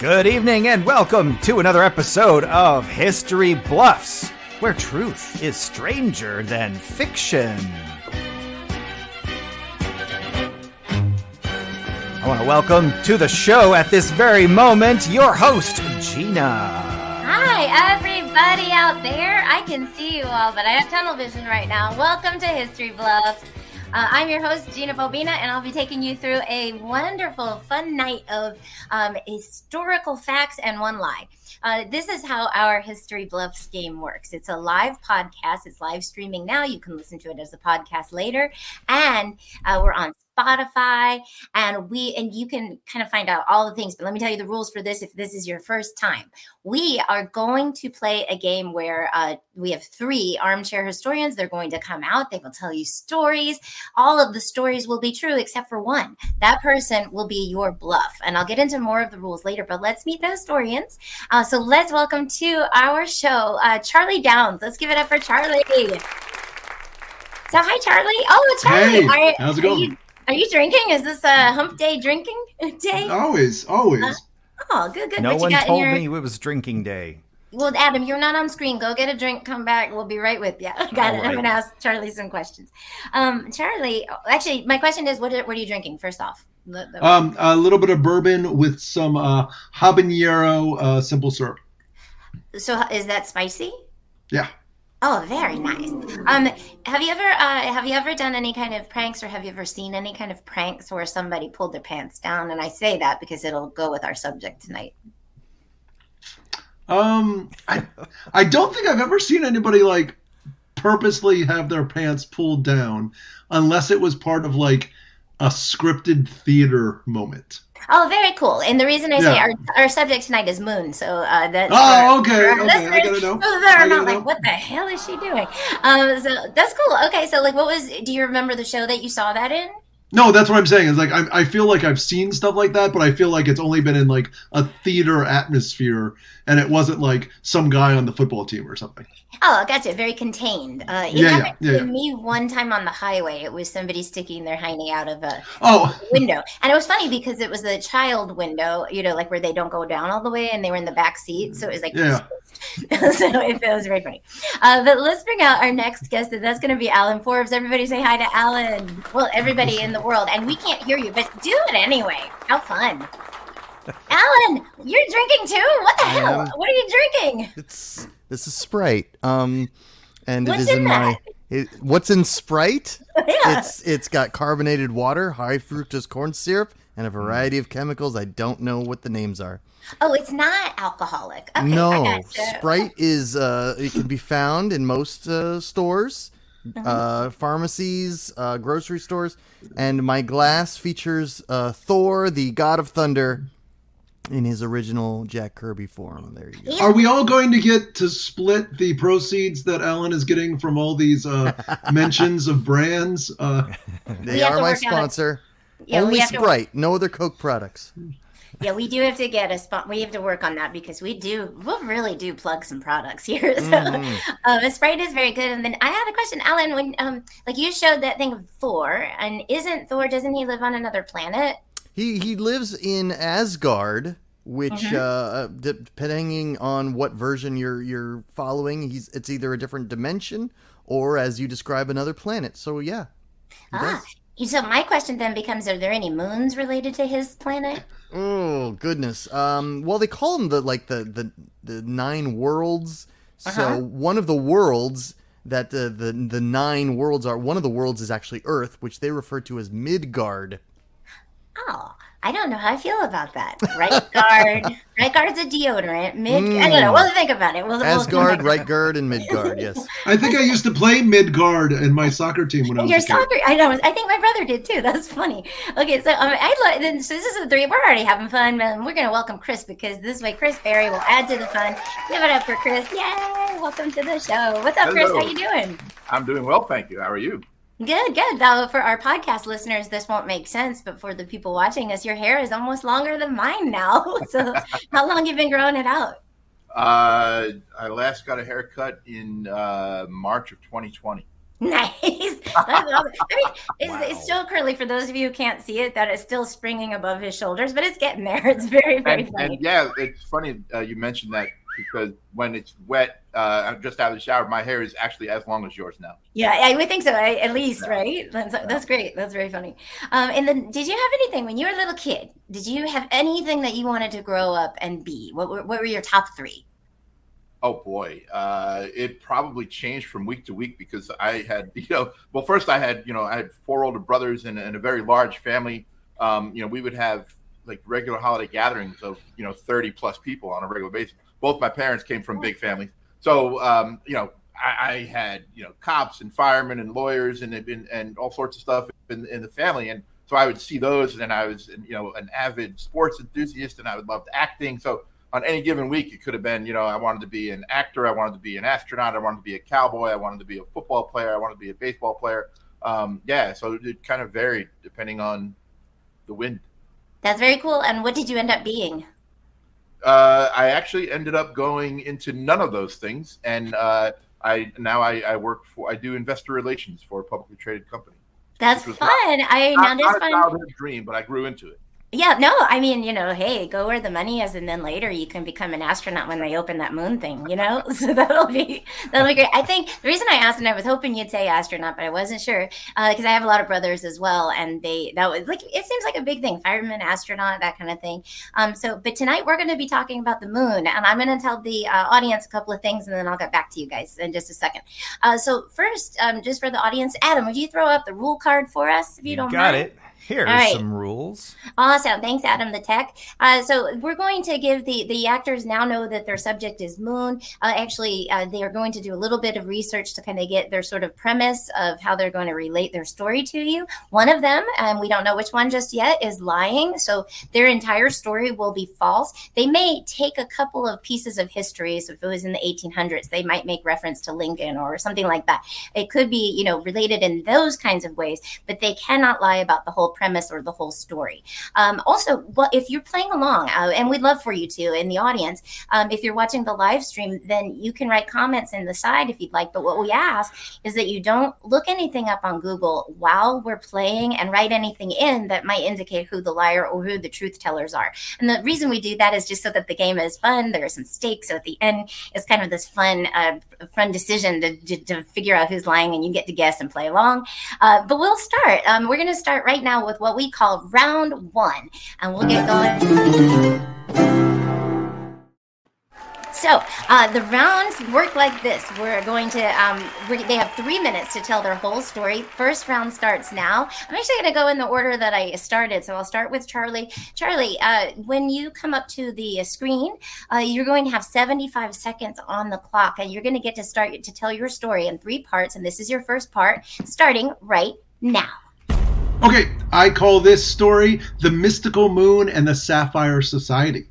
Good evening and welcome to another episode of History Bluffs, where truth is stranger than fiction. I want to welcome to the show at this very moment your host, Gina. Hi, everybody out there. I can see you all, but I have tunnel vision right now. Welcome to History Bluffs. Uh, I'm your host, Gina Bobina, and I'll be taking you through a wonderful, fun night of um, historical facts and one lie. Uh, this is how our History Bluffs game works. It's a live podcast. It's live streaming now. You can listen to it as a podcast later. And uh, we're on Spotify, and we and you can kind of find out all the things. But let me tell you the rules for this. If this is your first time, we are going to play a game where uh, we have three armchair historians. They're going to come out. They will tell you stories. All of the stories will be true except for one. That person will be your bluff, and I'll get into more of the rules later. But let's meet the historians. Uh, so let's welcome to our show uh, Charlie Downs. Let's give it up for Charlie. So hi, Charlie. Oh, Charlie. Hey, are, how's it are going? you- are you drinking? Is this a hump day drinking day? Always, always. Huh? Oh, good, good. No what you one got told your... me it was drinking day. Well, Adam, you're not on screen. Go get a drink. Come back. We'll be right with you. got it. All I'm going to ask Charlie some questions. Um, Charlie, actually, my question is, what are, what are you drinking? First off, The- the- Um, a little bit of bourbon with some uh, habanero uh, simple syrup. so is that spicy? Yeah. Oh, very nice. Um, have you ever uh, have you ever done any kind of pranks, or have you ever seen any kind of pranks where somebody pulled their pants down? And I say that because it'll go with our subject tonight. Um, I, I don't think I've ever seen anybody like purposely have their pants pulled down, unless it was part of like a scripted theater moment. Oh, very cool. And the reason I say our, our subject tonight is moon, so uh, that's Oh, for- okay, our okay, I listeners, gotta know. So they're not gotta like, know. what the hell is she doing? Um, so that's cool. Okay, so like, what was? Do you remember the show that you saw that in? No, that's what I'm saying. Is like I, I feel like I've seen stuff like that, but I feel like it's only been in like a theater atmosphere, and it wasn't like some guy on the football team or something. Oh, gotcha. Very contained. Uh, it Yeah, yeah, happened yeah, to yeah. me one time on the highway. It was somebody sticking their hiney out of a Oh, window, and it was funny because it was a child window. You know, like where they don't go down all the way, and they were in the back seat, so it was like Yeah. so it, it was very funny. Uh, but let's bring out our next guest, and that's going to be Alan Forbes. Everybody say hi to Alan. Well, everybody in the world, and we can't hear you, but do it anyway. How fun! Alan, you're drinking too. What the hell? am. What are you drinking? It's this is Sprite. Um, and What's it is in in my. It, what's in Sprite? yeah. It's it's got carbonated water, high fructose corn syrup, and a variety of chemicals. I don't know what the names are. Oh, it's not alcoholic. Okay, no. Sprite is uh, it can be found in most uh, stores. Uh, pharmacies, uh, grocery stores, and my glass features uh, Thor, the God of Thunder, in his original Jack Kirby form. There you go. Are we all going to get to split the proceeds that Alan is getting from all these uh, mentions of brands? Uh, They are my work out a- sponsor. Yeah, Only have to- Sprite, no other Coke products. Yeah, we do have to get a spot. We have to work on that because we do, we really do plug some products here. So, Mhm. um, Sprite is very good. And then I had a question, Alan. When um, like you showed that thing of Thor, and isn't Thor? Doesn't he live on another planet? He he lives in Asgard, which Mhm. uh, depending on what version you're you're following, he's it's either a different dimension or, as you describe, another planet. So yeah. Ah, does. So my question then becomes: Are there any moons related to his planet? Oh goodness. Um. Well, they call them the like the the the nine worlds. Uh-huh. So one of the worlds that the, the the nine worlds are one of the worlds is actually Earth, which they refer to as Midgard. Oh, I don't know how I feel about that. Right guard, right guard's a deodorant. Mid, I don't know. Mm. We'll think about it. We'll, we'll Asgard, back to that. right guard, and mid guard. Yes. I think I used to play mid guard in my soccer team when I was Your a kid. soccer, I know. I think my brother did too. That's funny. Okay, so um, I lo- then so this is the three. We're already having fun, and we're gonna welcome Chris because this way Chris Berry will add to the fun. Give it up for Chris! Yay! Welcome to the show. What's up, Chris? How you doing? I'm doing well, thank you. How are you? Good, good. Though for our podcast listeners, this won't make sense, but for the people watching us, your hair is almost longer than mine now. so, how long you been growing it out? Uh, I last got a haircut in uh, March of 2020. Nice. I mean, it's, wow. it's, still curly for those of you who can't see it. That it's still springing above his shoulders, but it's getting there. It's very, very and, funny. And yeah, it's funny uh, you mentioned that because when it's wet, uh, I'm just out of the shower. My hair is actually as long as yours now. Yeah, I would think so. At least, yeah. right? That's, that's great. That's very funny. Um, and then, did you have anything when you were a little kid? Did you have anything that you wanted to grow up and be? What were, what were your top three? Oh boy, uh, it probably changed from week to week because I had, you know, well, first I had, you know, I had four older brothers and, and a very large family. Um, you know, we would have like regular holiday gatherings of, you know, 30 plus people on a regular basis. Both my parents came from big families. So, um, you know, I, I, had, you know, cops and firemen and lawyers and, and, and all sorts of stuff in, in the family. And so I would see those and then I was, you know, an avid sports enthusiast and I would love acting. So, on any given week, it could have been, you know, I wanted to be an actor, I wanted to be an astronaut, I wanted to be a cowboy, I wanted to be a football player, I wanted to be a baseball player. Um, yeah, so it kind of varied depending on the wind. That's very cool. And what did you end up being? Uh, I actually ended up going into none of those things, and uh, I now I, I, work for I do investor relations for a publicly traded company. That's fun. Not, I now not a childhood dream, but I grew into it. Yeah, no, I mean, you know, hey, go where the money is, and then later you can become an astronaut when they open that moon thing, you know. So that'll be that'll be great. I think the reason I asked, and I was hoping you'd say astronaut, but I wasn't sure because uh, I have a lot of brothers as well, and they that was like it seems like a big thing, fireman, astronaut, that kind of thing. Um, so, but tonight we're going to be talking about the moon, and I'm going to tell the uh, audience a couple of things, and then I'll get back to you guys in just a second. Uh, so first, um, just for the audience, Adam, would you throw up the rule card for us if you, you don't got mind? it. Here's right. some rules. Awesome. Thanks, Adam the Tech. Uh, so we're going to give the the actors now know that their subject is Moon. Uh, actually, uh, they are going to do a little bit of research to kind of get their sort of premise of how they're going to relate their story to you. One of them, and we don't know which one just yet, is lying. So their entire story will be false. They may take a couple of pieces of history. So if it was in the 1800s, they might make reference to Lincoln or something like that. It could be, you know, related in those kinds of ways, but they cannot lie about the whole premise or the whole story. Um, also, well, if you're playing along, uh, and we'd love for you to in the audience, um, if you're watching the live stream, then you can write comments in the side if you'd like. But what we ask is that you don't look anything up on Google while we're playing and write anything in that might indicate who the liar or who the truth tellers are. And the reason we do that is just so that the game is fun. There are some stakes. So at the end, it's kind of this fun, uh, fun decision to, to, to, figure out who's lying, and you get to guess and play along. Uh, but we'll start. Um, we're going to start right now with what we call round one, and we'll get going. So uh, the rounds work like this. We're going to, um, we're, they have three minutes to tell their whole story. First round starts now. I'm actually going to go in the order that I started. So I'll start with Charlie. Charlie, uh, when you come up to the screen, uh, you're going to have 75 seconds on the clock, and you're going to get to start to tell your story in three parts. And this is your first part, starting right now. Okay, I call this story The Mystical Moon and the Sapphire Society.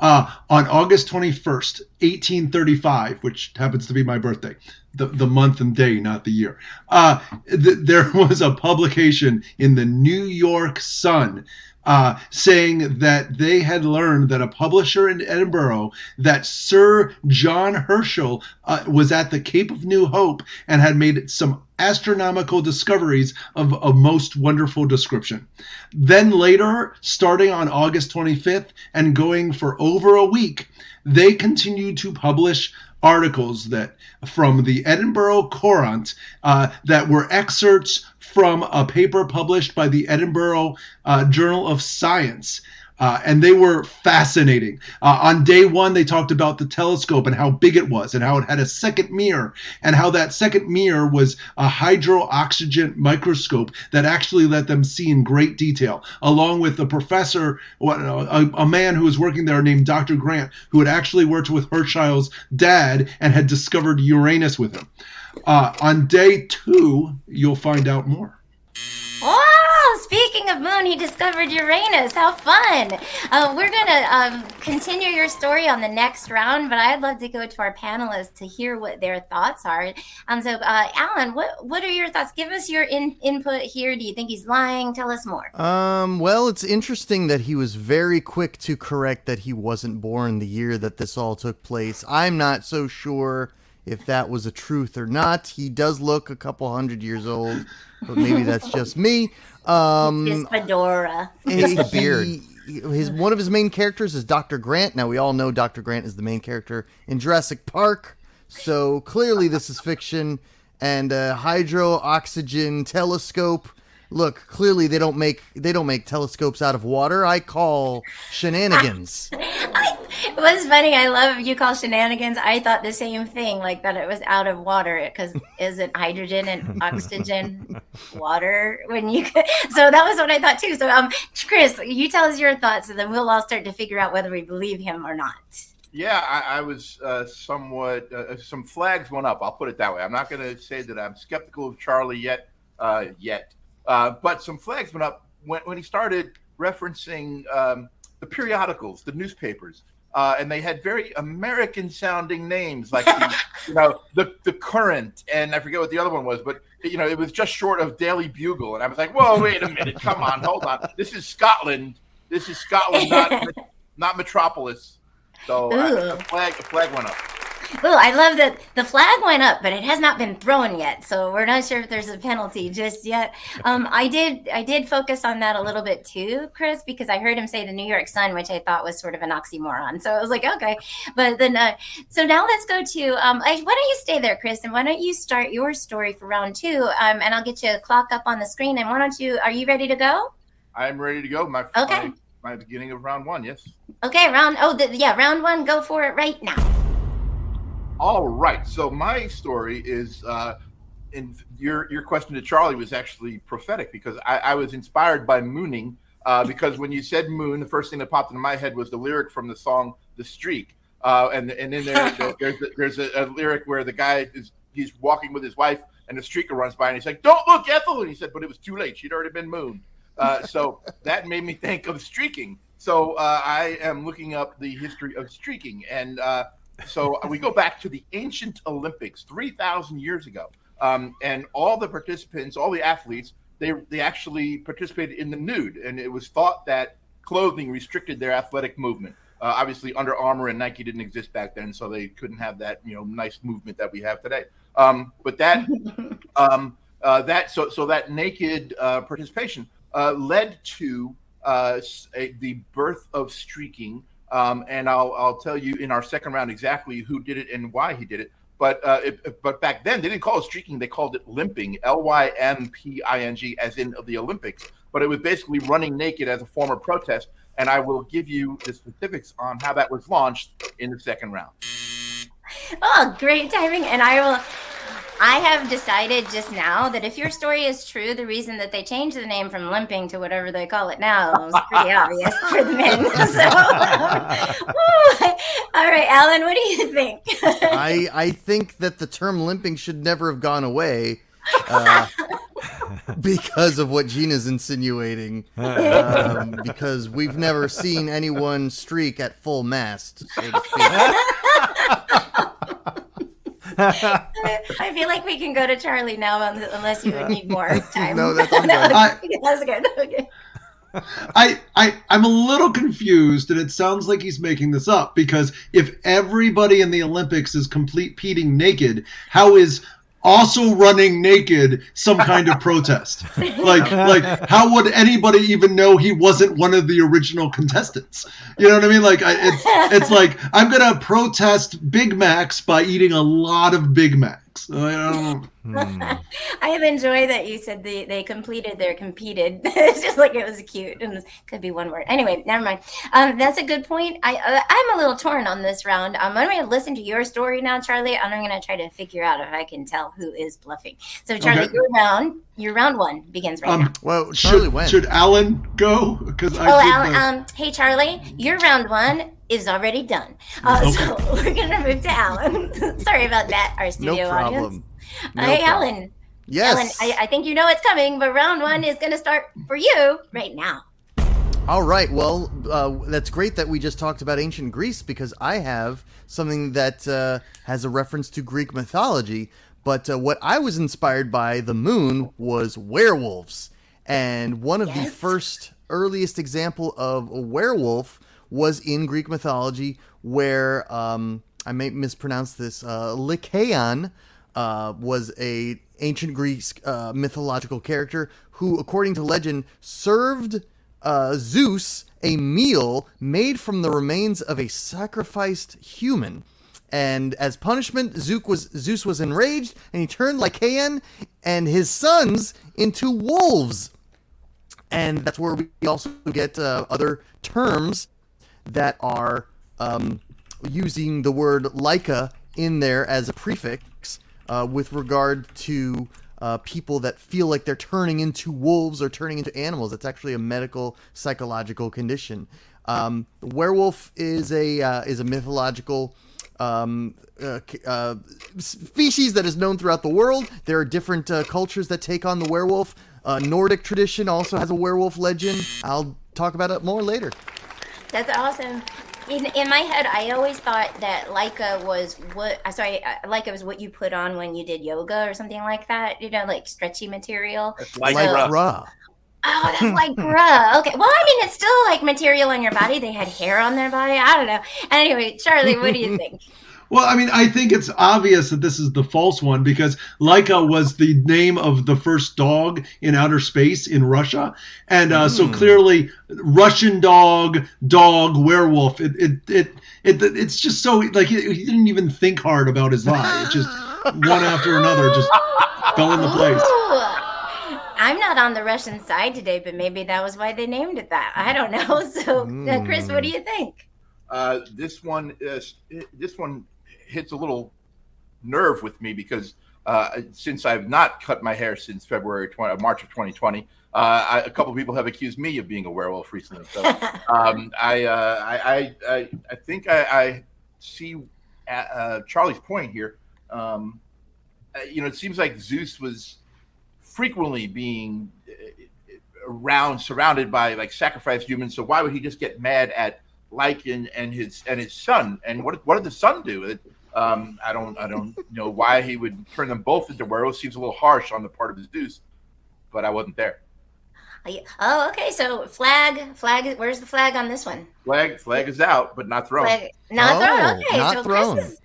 Uh, on August 21st, 1835, which happens to be my birthday, the, the month and day, not the year, uh, th- there was a publication in the New York Sun uh, saying that they had learned that a publisher in Edinburgh, that Sir John Herschel uh, was at the Cape of New Hope and had made some astronomical discoveries of a most wonderful description. Then later, starting on August 25th and going for over a week, they continued to publish articles that from the Edinburgh Courant uh, that were excerpts from a paper published by the Edinburgh uh, Journal of Science. Uh, and they were fascinating. Uh, on day one, they talked about the telescope and how big it was, and how it had a second mirror, and how that second mirror was a hydro oxygen microscope that actually let them see in great detail, along with a professor, a, a man who was working there named Dr. Grant, who had actually worked with Herschel's dad and had discovered Uranus with him. Uh, on day two, you'll find out more. Of moon, he discovered Uranus. How fun! Uh, we're gonna um, continue your story on the next round, but I'd love to go to our panelists to hear what their thoughts are. And so, uh, Alan, what what are your thoughts? Give us your in, input here. Do you think he's lying? Tell us more. Um, well, it's interesting that he was very quick to correct that he wasn't born the year that this all took place. I'm not so sure if that was a truth or not. He does look a couple hundred years old, but maybe that's just me. Um, His fedora. it's the beard. his one of his main characters is Dr. Grant. Now we all know Dr. Grant is the main character in Jurassic Park, so clearly this is fiction. And uh, hydro oxygen telescope. Look, clearly they don't make they don't make telescopes out of water. I call shenanigans. It was funny. I love you call shenanigans. I thought the same thing, like that it was out of water because isn't hydrogen and oxygen water when you? So that was what I thought too. So, um, Chris, you tell us your thoughts, and then we'll all start to figure out whether we believe him or not. Yeah, I, I was uh, somewhat. Uh, some flags went up. I'll put it that way. I'm not going to say that I'm skeptical of Charlie yet, uh, yet, uh, but some flags went up when, when he started referencing um, the periodicals, the newspapers, uh, and they had very American-sounding names, like the, you know the the Current, and I forget what the other one was, but you know it was just short of Daily Bugle, and I was like, whoa, wait a minute, come on, hold on, this is Scotland, this is Scotland, not not Metropolis. So the flag, the flag went up. Oh, I love that the flag went up, but it has not been thrown yet, so we're not sure if there's a penalty just yet. Um, I did, I did focus on that a little bit too, Chris, because I heard him say the New York Sun, which I thought was sort of an oxymoron. So I was like, okay, but then, uh, so now let's go to. Um, I, why don't you stay there, Chris, and why don't you start your story for round two? Um, and I'll get you a clock up on the screen. And why don't you? Are you ready to go? I'm ready to go. My Okay. my, my beginning of round one. Yes. Okay, round. Oh, the, yeah, round one. Go for it right now. All right. So my story is, uh, in your your question to Charlie was actually prophetic because I, I was inspired by mooning. Uh, because when you said moon, the first thing that popped into my head was the lyric from the song "The Streak," uh, and and in there there- there's a, there's a, a lyric where the guy is he's walking with his wife and the streaker runs by and he's like, "Don't look, Ethel!" And he said, "But it was too late; she'd already been mooned." Uh, so that made me think of streaking. So uh, I am looking up the history of streaking, and uh, so we go back to the ancient Olympics, three thousand years ago, um, and all the participants, all the athletes, they they actually participated in the nude, and it was thought that clothing restricted their athletic movement. Uh, obviously, Under Armour and Nike didn't exist back then, so they couldn't have that you know nice movement that we have today. Um, but that um, uh, that so so that naked uh, participation uh, led to uh, a, the birth of streaking. Um, and I'll I'll tell you in our second round exactly who did it and why he did it. But uh, it, but back then they didn't call it streaking; they called it limping, L Y M P I N G, as in the Olympics. But it was basically running naked as a form of protest. And I will give you the specifics on how that was launched in the second round. Oh, great timing. And I will. I have decided just now that if your story is true, the reason that they changed the name from limping to whatever they call it now is pretty obvious for the men. So, all right, Alan, what do you think? I I think that the term limping should never have gone away. Uh, because of what Gina's insinuating, um, because we've never seen anyone streak at full mast, so to. I feel like we can go to Charlie now, unless you would need more time. No, that's all good. I- that's good. Okay. I, I I'm a little confused, and it sounds like he's making this up because if everybody in the Olympics is complete peating naked, how is also running naked some kind of protest? Like like how would anybody even know he wasn't one of the original contestants? You know what I mean? Like I, it's it's like I'm gonna protest Big Macs by eating a lot of Big Macs. I don't, Hmm. I have enjoyed that you said they, they completed their competed. it's just like it was cute and it could be one word. Anyway, never mind. Um, that's a good point. I uh, I'm a little torn on this round. Um, I'm going to listen to your story now, Charlie, and I'm going to try to figure out if I can tell who is bluffing. So, Charlie, Okay. your round, your round one begins right now. um, Well, Charlie should, went. should Alan go? Because I Oh, did Alan, the- um, hey Charlie, your round one is already done. Uh, So we're gonna move to Alan. Sorry about that, our studio no studio problem. audience. No hey, problem. Alan. Yes. Ellen, I, I think you know it's coming, but round one is going to start for you right now. All right. Well, uh, that's great that we just talked about ancient Greece because I have something that uh, has a reference to Greek mythology. But uh, what I was inspired by, the moon, was werewolves. And one of the first, earliest example of a werewolf was in Greek mythology, where um, I may mispronounce this. Uh, Lycaon uh, was a ancient Greek uh, mythological character who, according to legend, served uh, Zeus a meal made from the remains of a sacrificed human. And as punishment, Zeus was Zeus was enraged, and he turned Lycaon and his sons into wolves. And that's where we also get uh, other terms that are um, using the word Lyca in there as a prefix uh, with regard to uh, people that feel like they're turning into wolves or turning into animals. It's actually a medical psychological condition. Um, werewolf is a uh, is a mythological um, uh, uh, species that is known throughout the world. There are different uh, cultures that take on the werewolf. Nordic tradition also has a werewolf legend. I'll talk about it more later. That's awesome. In, in my head, I always thought that Lyca was what. I sorry, uh, Lyca was what you put on when you did yoga or something like that. You know, like stretchy material. Like Lycra. Oh, that's like bruh. Okay. Well, I mean, it's still like material on your body. They had hair on their body. I don't know. Anyway, Charlie, what do you think? Well, I mean, I think it's obvious that this is the false one because Laika was the name of the first dog in outer space in Russia, and uh, mm. so hmm. clearly Russian dog, dog, werewolf. It it it, it it's just so like he, he didn't even think hard about his lie. It just one after another just fell into place. I'm not on the Russian side today, but maybe that was why they named it that. I don't know. So, uh, Chris, what do you think? Uh, this one, is, this one hits a little nerve with me because uh, since I've not cut my hair since February 20, uh, March of 2020, uh, I, a couple people have accused me of being a werewolf recently. So um, I, uh, I, I, I, think I, I see uh, Charlie's point here. Um, uh, you know, it seems like Zeus was frequently being around, surrounded by like sacrificed humans. So why would he just get mad at Lycan and his and his son? And what what did the son do? Um, I don't I don't know why he would turn them both into werewolves. Seems a little harsh on the part of his Zeus, but I wasn't there. Oh, okay. So flag, flag. Where's the flag on this one? Flag, flag is out, but not thrown. Flag, not oh, thrown. Okay, not so thrown. Chris is,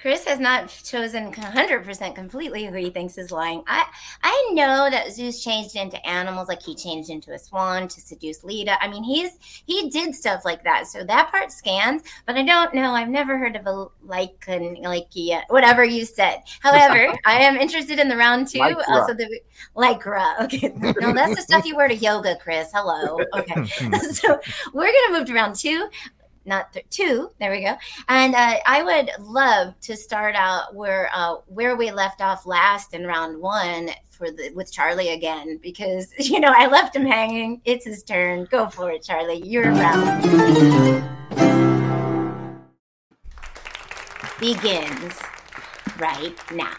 Chris has not chosen 100% completely who he thinks is lying. I I know that Zeus changed into animals, like he changed into a swan to seduce Leda. I mean, he's he did stuff like that, so that part scans. But I don't know. I've never heard of a like like whatever you said. However, I am interested in the round two. Lycra. Also, the lycra. Okay, no, that's the stuff you wear to yoga, Chris. Hello. Okay, so we're gonna move to round two not th- two. There we go. And uh, I would love to start out where uh, where we left off last in round one for the with Charlie again because you know I left him hanging. It's his turn. Go for it, Charlie. You're round begins right now.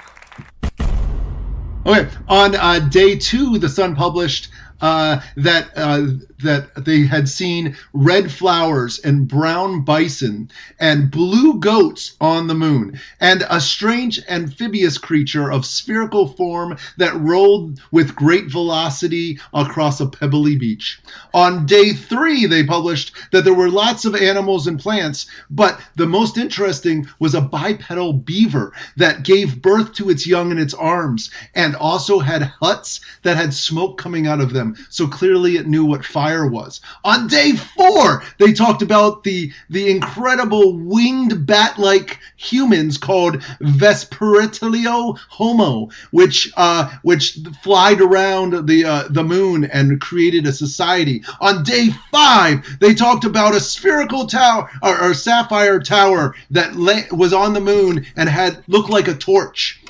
Okay, on uh, day two, the Sun published uh, that uh, that they had seen red flowers and brown bison and blue goats on the moon, and a strange amphibious creature of spherical form that rolled with great velocity across a pebbly beach. On day three, they published that there were lots of animals and plants, but the most interesting was a bipedal beaver that gave birth to its young in its arms and also had huts that had smoke coming out of them. So clearly it knew what fire was. On day four, they talked about the the incredible winged bat-like humans called Vespertilio Homo, which uh, which flied around the uh, the moon and created a society. On day five, they talked about a spherical tower or, or sapphire tower that lay, was on the moon and had looked like a torch.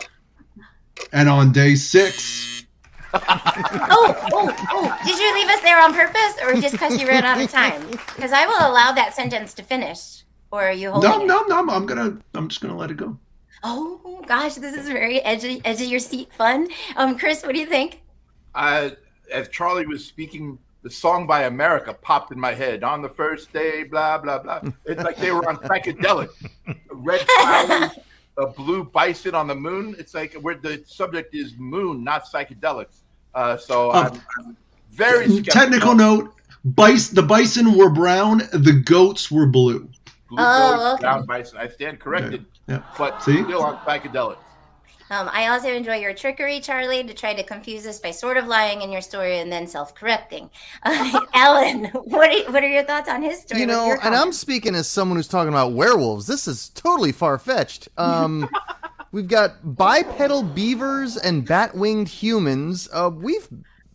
And on day six, oh, oh, oh! Did you leave us there on purpose, or just because you ran out of time? Because I will allow that sentence to finish. Or are you holding? No, no, no. I'm gonna. I'm just gonna let it go. Oh gosh, this is very edgy, edge of your seat fun. Um, Chris, what do you think? Uh, as Charlie was speaking, the song by America popped in my head. On the first day, blah blah blah. It's like they were on psychedelic. Red flowers, a blue bison on the moon. It's like where the subject is moon, not psychedelics. Uh, so oh. I'm, I'm, very skeptical. technical note: bison, the bison were brown, the goats were blue. Blue Oh, goat, okay. brown bison. I stand corrected, Yeah. but See? still on psychedelics. Um, I also enjoy your trickery, Charlie, to try to confuse us by sort of lying in your story and then self-correcting. Uh, Alan, what are, what are your thoughts on his story? You know, and I'm speaking as someone who's talking about werewolves. This is totally far fetched. Um, we've got bipedal beavers and bat winged humans. Uh, we've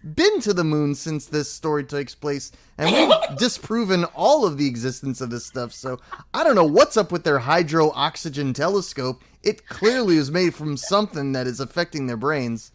been to the moon since this story takes place, and we've disproven all of the existence of this stuff. So I don't know what's up with their hydro oxygen telescope. It clearly is made from something that is affecting their brains.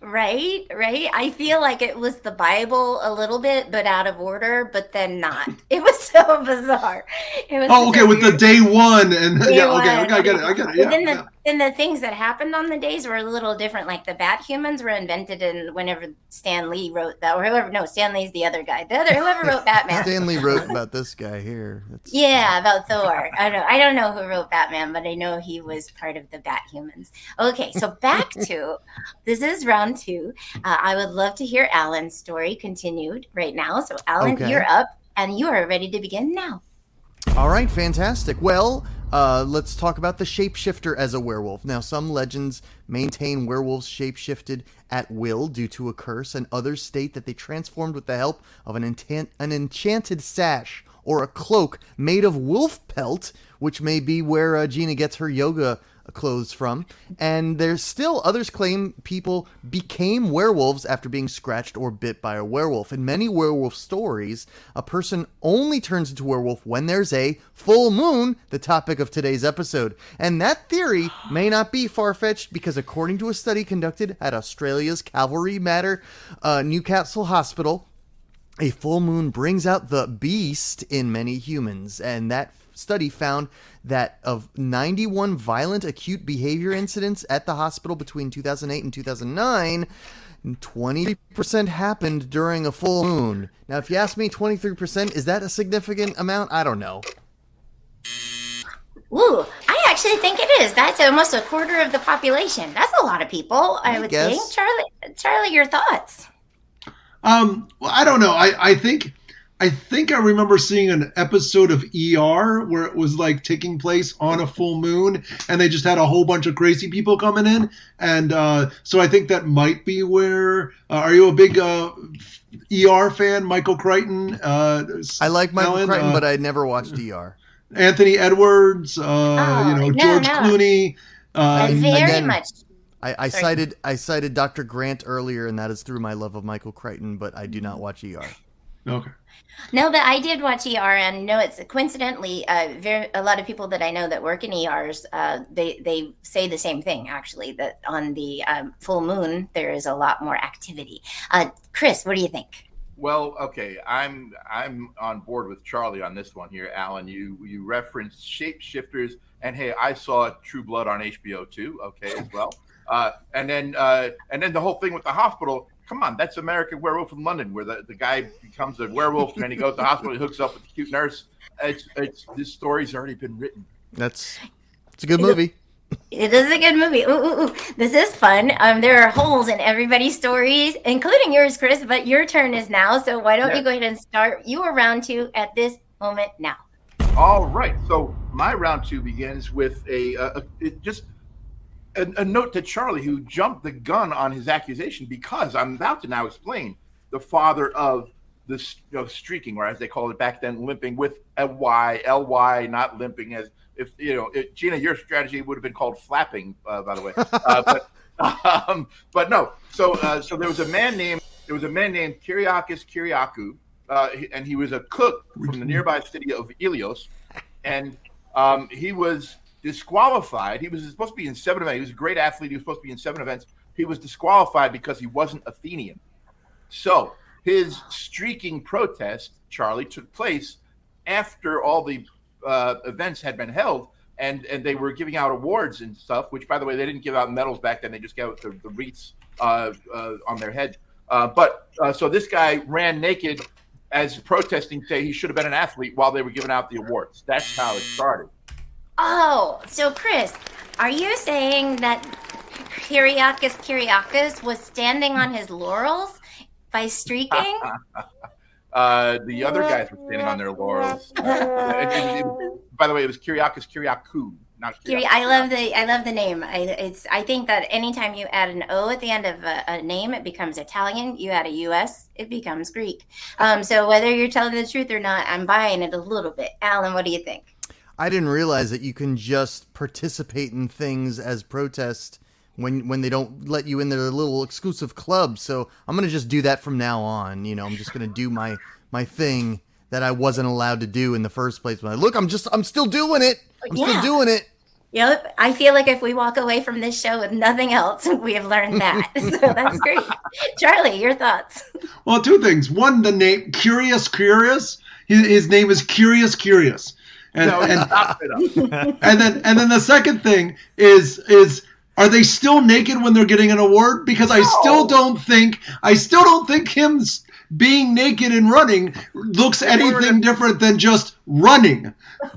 Right, right. I feel like it was the Bible a little bit, but out of order, but then not. It was so bizarre. It was Oh, okay, a with the day one and Day yeah, okay, one. okay, I get it, I get it. Yeah, then the yeah. then the things that happened on the days were a little different. Like the bat humans were invented in whenever Stan Lee wrote that, or whoever. No, Stan Lee's the other guy. The other whoever wrote Batman. Stan Lee wrote about this guy here. Yeah, about Thor. I don't know. I don't know who wrote Batman, but I know he was part of the Bat Humans. Okay, so back to this is round two. Uh, I would love to hear Alan's story continued right now. So, Alan, Okay. you're up, and you are ready to begin now. All right, fantastic. Well, uh, let's talk about the shapeshifter as a werewolf. Now, some legends maintain werewolves shapeshifted at will due to a curse, and others state that they transformed with the help of an, an enchanted sash or a cloak made of wolf pelt, which may be where uh, Gina gets her yoga clothes from. And there's still others claim people became werewolves after being scratched or bit by a werewolf. In many werewolf stories, a person only turns into werewolf when there's a full moon, the topic of today's episode. And that theory may not be far fetched because, according to a study conducted at Australia's Calvary Mater uh, Newcastle Hospital, a full moon brings out the beast in many humans, and that study found that of 91 violent acute behavior incidents at the hospital between 2008 and 2009, 23% happened during a full moon. Now, if you ask me, 23%, is that a significant amount? I don't know. Ooh, I actually think it is. That's almost a quarter of the population. That's a lot of people, I, I would guess. think. Charlie, Charlie, your thoughts? Um, well, I don't know. I, I think I think I remember seeing an episode of ER where it was like taking place on a full moon, and they just had a whole bunch of crazy people coming in, and uh, so I think that might be where. Uh, are you a big uh, ER fan, Michael Crichton? Uh, I like Michael Alan, Crichton, uh, but I never watched ER. Anthony Edwards. Uh, Oh, you know no, George no. Clooney. I Um, very again- much. I, I cited I cited Dr. Grant earlier, and that is through my love of Michael Crichton, but I do not watch ER. okay. No, but I did watch ER, and no, it's coincidentally uh, very a lot of people that I know that work in ERs. Uh, they they say the same thing actually that on the um, full moon there is a lot more activity. Uh, Chris, what do you think? Well, okay, I'm I'm on board with Charlie on this one here, Alan. You you referenced shapeshifters, and hey, I saw True Blood on HBO too. Okay, as well. Uh, and then uh, and then the whole thing with the hospital. Come on, that's American Werewolf in London, where the, the guy becomes a werewolf and he goes to the hospital, he hooks up with the cute nurse. It's it's this story's already been written. That's it's a good movie. It is a good movie. Ooh, ooh, ooh. This is fun. Um, there are holes in everybody's stories, including yours, Chris. But your turn is now. So why don't Yeah. you go ahead and start? You are round two at this moment now. All right. So my round two begins with a, uh, a it just a, a note to Charlie, who jumped the gun on his accusation because I'm about to now explain the father of this you know, streaking, or as they called it back then, limping with a Y, L Y, not limping as if you know. It, Gina, your strategy would have been called flapping, uh, by the way. Uh, but um, but no. So uh, so there was a man named there was a man named Kyriakis Kyriakou, uh, and he was a cook from the nearby city of Ilios, and um, he was disqualified. He was supposed to be in seven events. He was a great athlete. He was supposed to be in seven events. He was disqualified because he wasn't Athenian. So his streaking protest, Charlie, took place after all the uh, events had been held, and and they were giving out awards and stuff. Which, by the way, they didn't give out medals back then. They just gave the, the wreaths uh, uh, on their head. Uh, but uh, so this guy ran naked as protesting, say he should have been an athlete while they were giving out the awards. That's how it started. Oh, so Chris, are you saying that Kyriakis Kyriakis was standing on his laurels by streaking? Uh, the other guys were standing on their laurels. It- it- it- by the way, it was Kyriakis Kyriakou, not Kiri, I love the I love the name. I, it's I think that anytime you add an O at the end of a, a name, it becomes Italian. You add a U.S., it becomes Greek. Um, so whether you're telling the truth or not, I'm buying it a little bit. Alan, what do you think? I didn't realize that you can just participate in things as protest when when they don't let you in their little exclusive club. So I'm gonna just do that from now on. You know, I'm just gonna do my my thing that I wasn't allowed to do in the first place. But look, I'm just I'm still doing it. I'm Yeah. still doing it. Yep, I feel like if we walk away from this show with nothing else, we have learned that. so that's great. Charlie, your thoughts? Well, two things. One, the name Curious Curious. His, his name is Curious Curious, and No, and stop it up. and then and then the second thing is is are they still naked when they're getting an award? Because I still don't think I still don't think him being naked and running looks anything different than just running.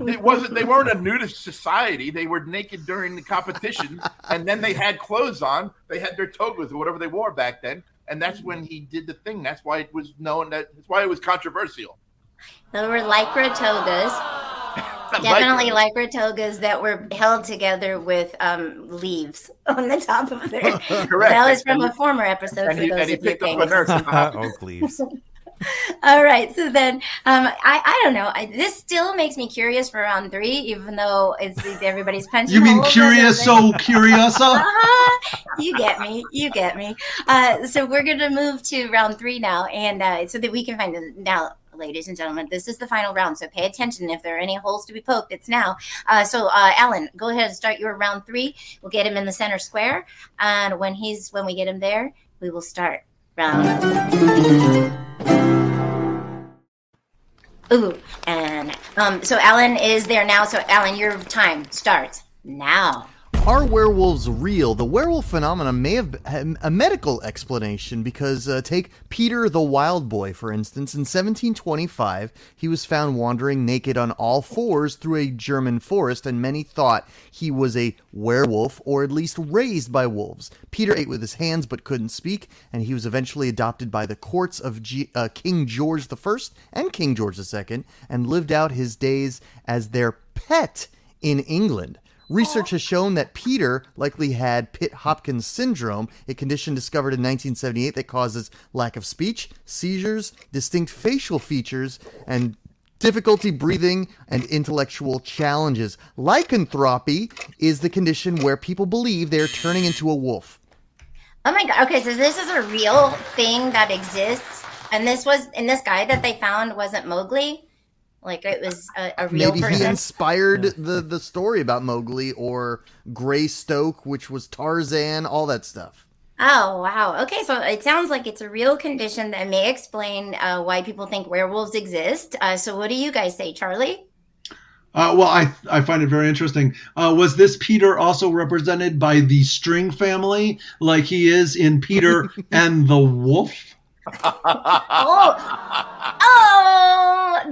It wasn't. They weren't a nudist society. They were naked during the competition, and then they had clothes on. They had their togas or whatever they wore back then, and that's when he did the thing. That's why it was known. That that's why it was controversial. There were lycra togas, definitely lycra togas that were held together with um, leaves on the top of their. Correct. That was from And a former episode and for he, those and he picked up a nurse. in the hospital. Oak leaves. All right, so then um, I I don't know. I, this still makes me curious for round three, even though it's everybody's punching. You mean holes and Curious everything. so Curiosa? Ah, you get me. You get me. Uh, so we're going to move to round three now, and uh, so that we can find the, now. Ladies and gentlemen, this is the final round, so pay attention. If there are any holes to be poked, it's now. Uh, so, uh, Alan, go ahead and start your round three. We'll get him in the center square, and when he's when we get him there, we will start round. Ooh, and um, so Alan is there now. So, Alan, your time starts now. Are werewolves real? The werewolf phenomenon may have a medical explanation because uh, take Peter the Wild Boy, for instance. In 1725, he was found wandering naked on all fours through a German forest, and many thought he was a werewolf or at least raised by wolves. Peter ate with his hands but couldn't speak, and he was eventually adopted by the courts of G- uh, King George I and King George II and lived out his days as their pet in England. Research has shown that Peter likely had Pitt Hopkins syndrome, a condition discovered in 1978 that causes lack of speech, seizures, distinct facial features, and difficulty breathing and intellectual challenges. Lycanthropy is the condition where people believe they are turning into a wolf. Oh my god. Okay, so this is a real thing that exists, and this was and this guy that they found wasn't Mowgli. Like it was a, a real Maybe he person. inspired the, the story about Mowgli or Greystoke, which was Tarzan, all that stuff. Oh wow. Okay, so it sounds like it's a real condition that may explain uh, why people think werewolves exist. Uh, so what do you guys say, Charlie? Uh, well, I I find it very interesting. Uh, was this Peter also represented by the String family, like he is in Peter and the Wolf? Oh, oh,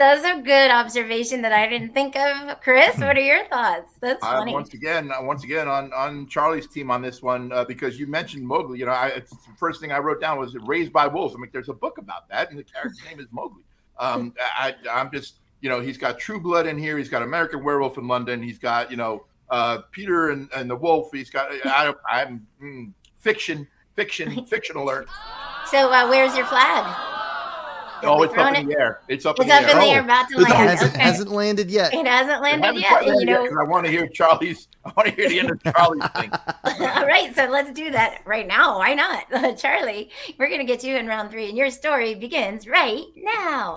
that's a good observation that I didn't think of. Chris, what are your thoughts? That's Uh, funny. once again, uh, once again on on Charlie's team on this one uh, because you mentioned Mowgli. You know, I, it's the first thing I wrote down was "Raised by Wolves." I mean, there's a book about that, and the character's name is Mowgli. Um, I, I'm just, you know, he's got True Blood in here. He's got American Werewolf in London. He's got, you know, uh, Peter and, and the Wolf. He's got, I, don't- I'm mm, fiction, fiction, fiction alert. So uh, where's your flag? Have Oh, it's up in the air. It's up It's in the up air. in the Oh, air, about to it hasn't, okay. hasn't landed yet. It hasn't I landed haven't yet. You landed yet I want to hear Charlie's. I want to hear the end of Charlie's thing. All right, so let's do that right now. Why not? Charlie, we're going to get you in round three, and your story begins right now.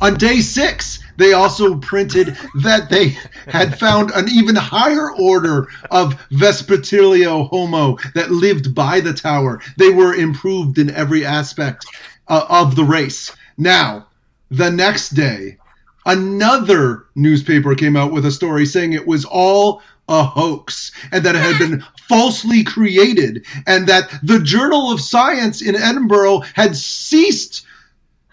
On day six, they also printed that they had found an even higher order of Vespertilio Homo that lived by the tower. They were improved in every aspect uh, of the race. Now, the next day, another newspaper came out with a story saying it was all a hoax and that it had been falsely created and that the Journal of Science in Edinburgh had ceased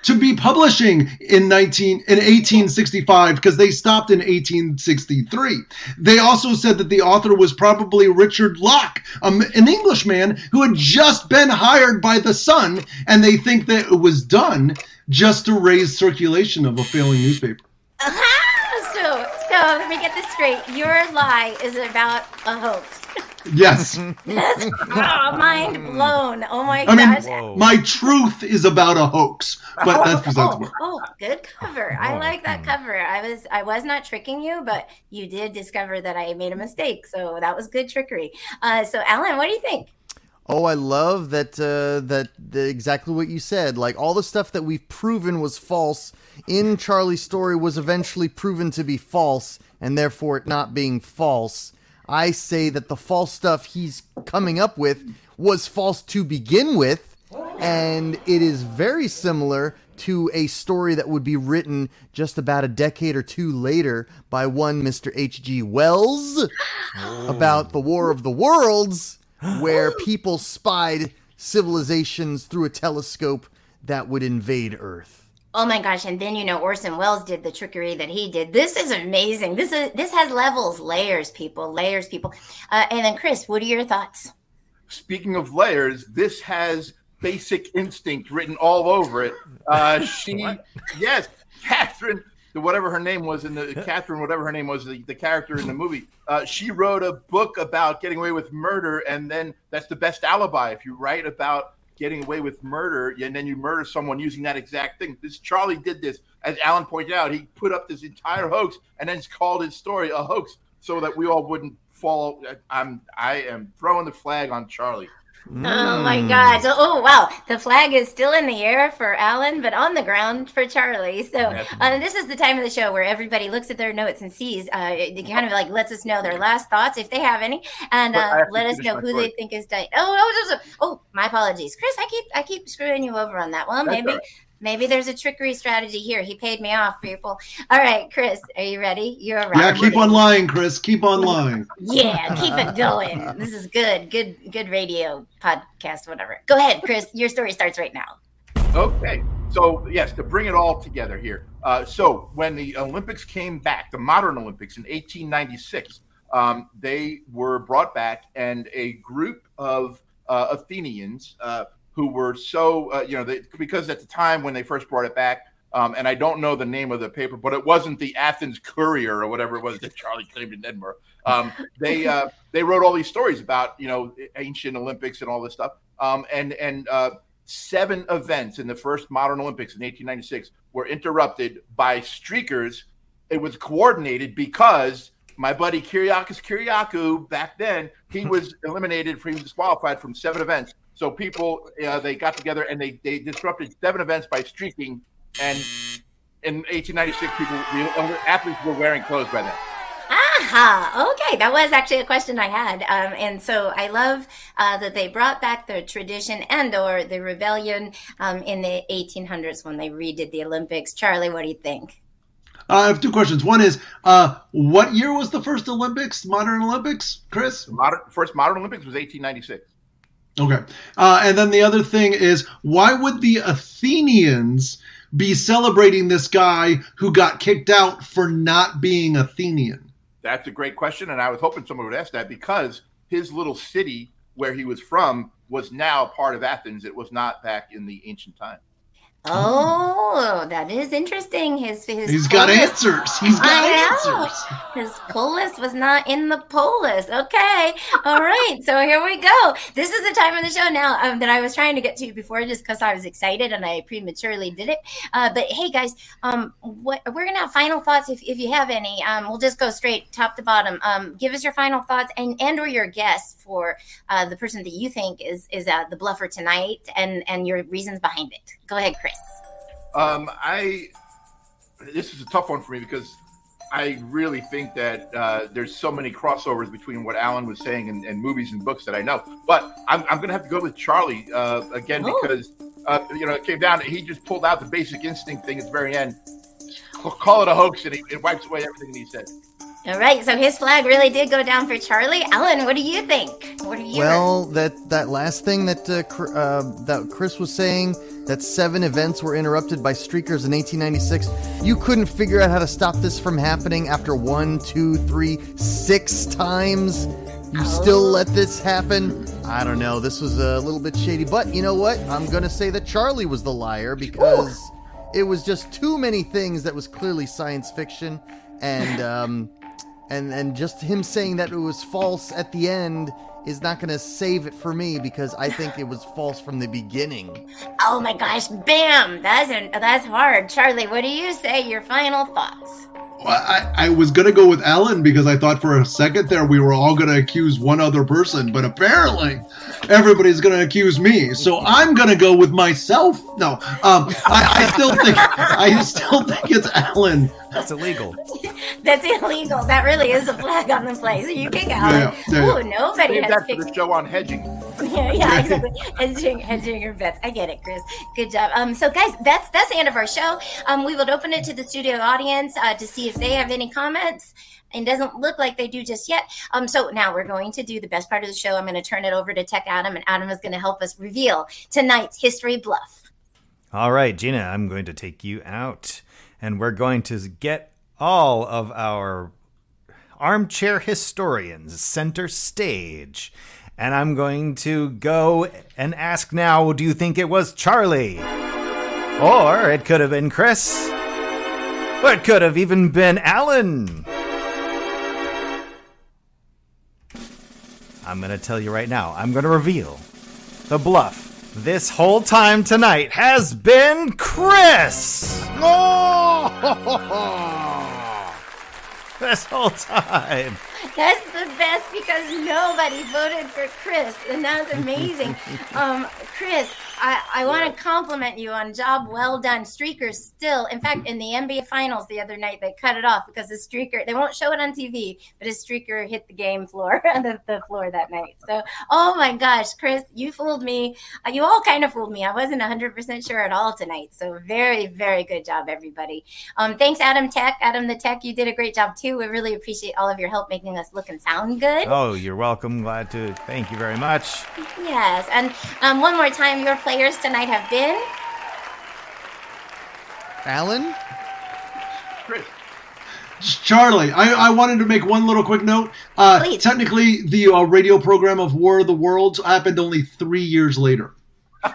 to be publishing in 19 in 1865 because they stopped in 1863. They also said that the author was probably Richard Locke, um, an Englishman who had just been hired by the Sun, and they think that it was done just to raise circulation of a failing newspaper. Ah, so, so let me get this straight. Your lie is about a hoax. Yes. That's oh, mind blown. Oh my I mean, gosh. Whoa. my truth is about a hoax, but that's besides the oh, point. oh, good cover. I Oh, like that cover. I was I was not tricking you, but you did discover that I made a mistake. So that was good trickery. Uh, so Alan, what do you think? Oh, I love that. Uh, that the, exactly what you said. Like all the stuff that we've proven was false in Charlie's story was eventually proven to be false, and therefore it not being false. I say that the false stuff he's coming up with was false to begin with, and it is very similar to a story that would be written just about a decade or two later by one Mr. H.G. Wells oh. about the War of the Worlds, where people spied civilizations through a telescope that would invade Earth. Oh my gosh! And then you know Orson Welles did the trickery that he did. This is amazing. This is this has levels, layers, people, layers, people. Uh, and then Chris, what are your thoughts? Speaking of layers, this has Basic Instinct written all over it. Uh, she, yes, Catherine, the whatever her name was in the Catherine, whatever her name was, the, the character in the movie. Uh, she wrote a book about getting away with murder, and then that's the best alibi. If you write about getting away with murder, and then you murder someone using that exact thing. This Charlie did this, as Allan pointed out. He put up this entire hoax, and then called his story a hoax, so that we all wouldn't fall. Uh, I'm I am throwing the flag on Charlie. Oh my God! So, oh wow, the flag is still in the air for Allan, but on the ground for Charlie. So uh, this is the time of the show where everybody looks at their notes and sees. Uh, it kind of like lets us know their last thoughts if they have any, and uh, let us know who they think is dying. Oh, oh, oh, oh, my apologies, Chris. I keep I keep screwing you over on that. Well, That's maybe right. Maybe there's a trickery strategy here. He paid me off, people. All right, Chris, are you ready? You're right. Yeah, keep on lying, Chris. Keep on lying. Yeah, keep it going. This is good, good, good radio podcast, whatever. Go ahead, Chris. Your story starts right now. Okay. So, yes, to bring it all together here. Uh, so, when the Olympics came back, the modern Olympics in 1896, um, they were brought back, and a group of uh, Athenians uh, who were so, uh, you know, they, because at the time when they first brought it back, um, and I don't know the name of the paper, but it wasn't the Athens Courier or whatever it was that Charlie claimed in Edinburgh. Um, they uh, they wrote all these stories about you know ancient Olympics and all this stuff. Um, and and uh, seven events in the first modern Olympics in 1896 were interrupted by streakers. It was coordinated because my buddy Kyriakis Kyriakou back then he was eliminated, he was disqualified from seven events. So people uh, they got together and they they disrupted seven events by streaking. And in 1896, people athletes were wearing clothes by then. Aha. Okay, that was actually a question I had, um, and so I love uh, that they brought back the tradition and/or the rebellion um, in the 1800s when they redid the Olympics. Charlie, what do you think? Uh, I have two questions. One is, uh, what year was the first Olympics, modern Olympics, Chris? Modern first modern Olympics was 1896. Okay. Uh, and then the other thing is, why would the Athenians be celebrating this guy who got kicked out for not being Athenian? That's a great question, and I was hoping someone would ask that because his little city where he was from was now part of Athens. It was not back in the ancient time. Oh, that is interesting. His his He's got polis- answers. He's got I know. answers. His polis was not in the polis. Okay, all right. So here we go. This is the time of the show now um, that I was trying to get to before, just because I was excited and I prematurely did it. Uh, but hey, guys, um, what we're gonna have final thoughts if, if you have any. Um, we'll just go straight top to bottom. Um, give us your final thoughts and and or your guess for uh, the person that you think is is uh, the bluffer tonight and and your reasons behind it. Go ahead, Chris. Um, I this is a tough one for me because I really think that uh, there's so many crossovers between what Allan was saying and, and movies and books that I know. But I'm, I'm going to have to go with Charlie uh, again Oh. because uh, you know it came down. He just pulled out the basic instinct thing at the very end. Call it a hoax, and he, it wipes away everything he said. All right, so his flag really did go down for Charlie. Ellen, what do you think? What are you? Well, that that last thing that uh, uh, that Chris was saying, that seven events were interrupted by streakers in 1896. You couldn't figure out how to stop this from happening after one, two, three, six times. You still let this happen? I don't know. This was a little bit shady, but you know what? I'm gonna say that Charlie was the liar because it was just too many things that was clearly science fiction, and um, and and just him saying that it was false at the end is not going to save it for me because I think it was false from the beginning. oh my gosh, bam! That's an, that's hard. Charlie, what do you say? Your final thoughts? Well, I, I was gonna go with Ellen because I thought for a second there we were all gonna accuse one other person, but apparently everybody's gonna accuse me. So I'm gonna go with myself. No, um, I, I still think I still think it's Ellen. That's illegal. That's illegal. That really is a flag on the play. So you kick out. Yeah, yeah, Ooh, nobody Save has that for fixed the show on hedging. yeah, yeah, exactly. hedging, hedging your bets. I get it, Chris. Good job. Um, so guys, that's that's the end of our show. Um, we will open it to the studio audience uh, to see if they have any comments. And doesn't look like they do just yet. Um, so now we're going to do the best part of the show. I'm going to turn it over to Tech Adam, and Adam is going to help us reveal tonight's history bluff. All right, Gina, I'm going to take you out, and we're going to get all of our armchair historians center stage. And I'm going to go and ask now do you think it was Charlie? Or it could have been Chris? Or it could have even been Allan? I'm going to tell you right now, I'm going to reveal the bluff this whole time tonight has been Chris! Oh! This whole time. That's the best because nobody voted for Chris, and that's amazing. um, Chris, I, I want to compliment you on job well done. Streakers still, in fact, in the NBA Finals the other night, they cut it off because the streaker. They won't show it on TV, but his streaker hit the game floor, the, the floor that night. So, oh my gosh, Chris, you fooled me. Uh, you all kind of fooled me. I wasn't 100 percent sure at all tonight. So, very, very good job, everybody. Um, thanks, Adam Tech, Adam the Tech. You did a great job too. We really appreciate all of your help making us look and sound good. Oh, you're welcome. Glad to. Thank you very much. Yes, and um, one more time, your players tonight have been. Allan? Chris. Charlie, I, I wanted to make one little quick note. Uh, Please. technically, the uh, radio program of War of the Worlds happened only three years later.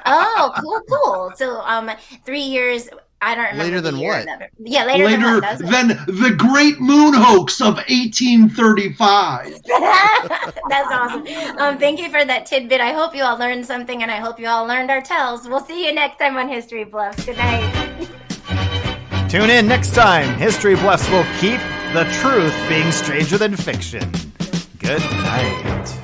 Oh, cool, cool. So, um, three years. I don't remember. Later than year what? of that. Yeah, later, Later than what? Than the Great Moon Hoax of 1835. That's awesome. Um, thank you for that tidbit. I hope you all learned something, and I hope you all learned our tells. We'll see you next time on History Bluffs. Good night. Tune in next time. History Bluffs will keep the truth being stranger than fiction. Good night.